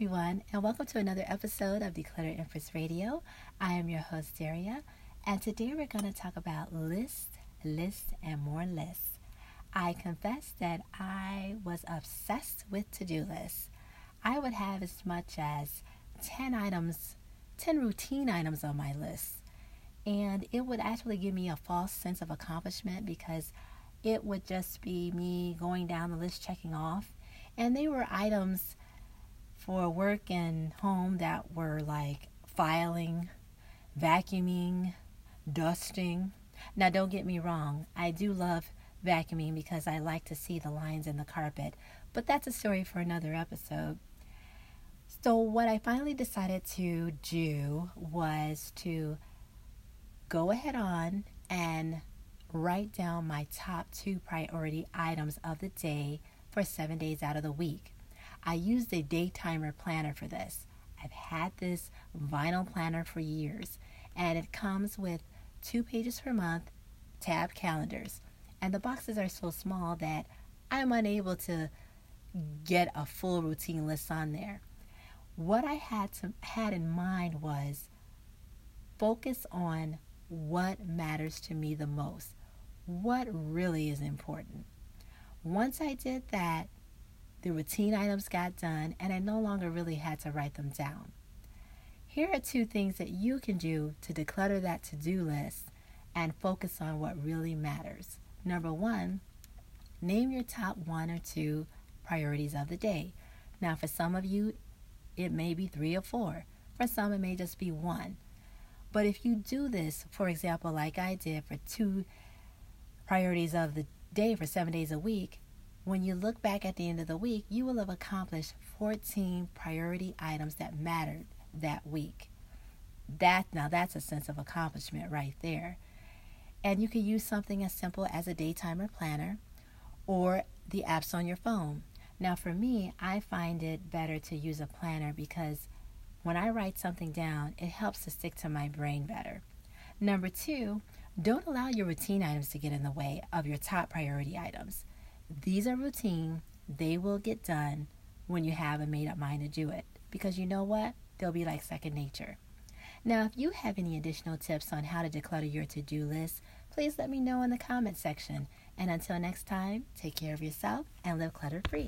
and welcome to another episode of Declutter Empress Radio. I am your host, Daria, and today we're going to talk about lists, lists, and more lists. I confess that I was obsessed with to do lists. I would have as much as 10 items, 10 routine items on my list, and it would actually give me a false sense of accomplishment because it would just be me going down the list checking off. And they were items for work and home that were like filing, vacuuming, dusting. Now, don't get me wrong, I do love vacuuming because I like to see the lines in the carpet, but that's a story for another episode. So, what I finally decided to do was to go ahead on and write down my top two priority items of the day for seven days out of the week. I used a day timer planner for this. I've had this vinyl planner for years, and it comes with two pages per month, tab calendars. And the boxes are so small that I'm unable to get a full routine list on there. What I had to had in mind was focus on what matters to me the most. What really is important. Once I did that, the routine items got done, and I no longer really had to write them down. Here are two things that you can do to declutter that to do list and focus on what really matters. Number one, name your top one or two priorities of the day. Now, for some of you, it may be three or four. For some, it may just be one. But if you do this, for example, like I did for two priorities of the day for seven days a week, when you look back at the end of the week, you will have accomplished 14 priority items that mattered that week. That now that's a sense of accomplishment right there. And you can use something as simple as a day timer planner or the apps on your phone. Now for me, I find it better to use a planner because when I write something down, it helps to stick to my brain better. Number 2, don't allow your routine items to get in the way of your top priority items. These are routine, they will get done when you have a made up mind to do it. Because you know what? They'll be like second nature. Now, if you have any additional tips on how to declutter your to do list, please let me know in the comment section. And until next time, take care of yourself and live clutter free.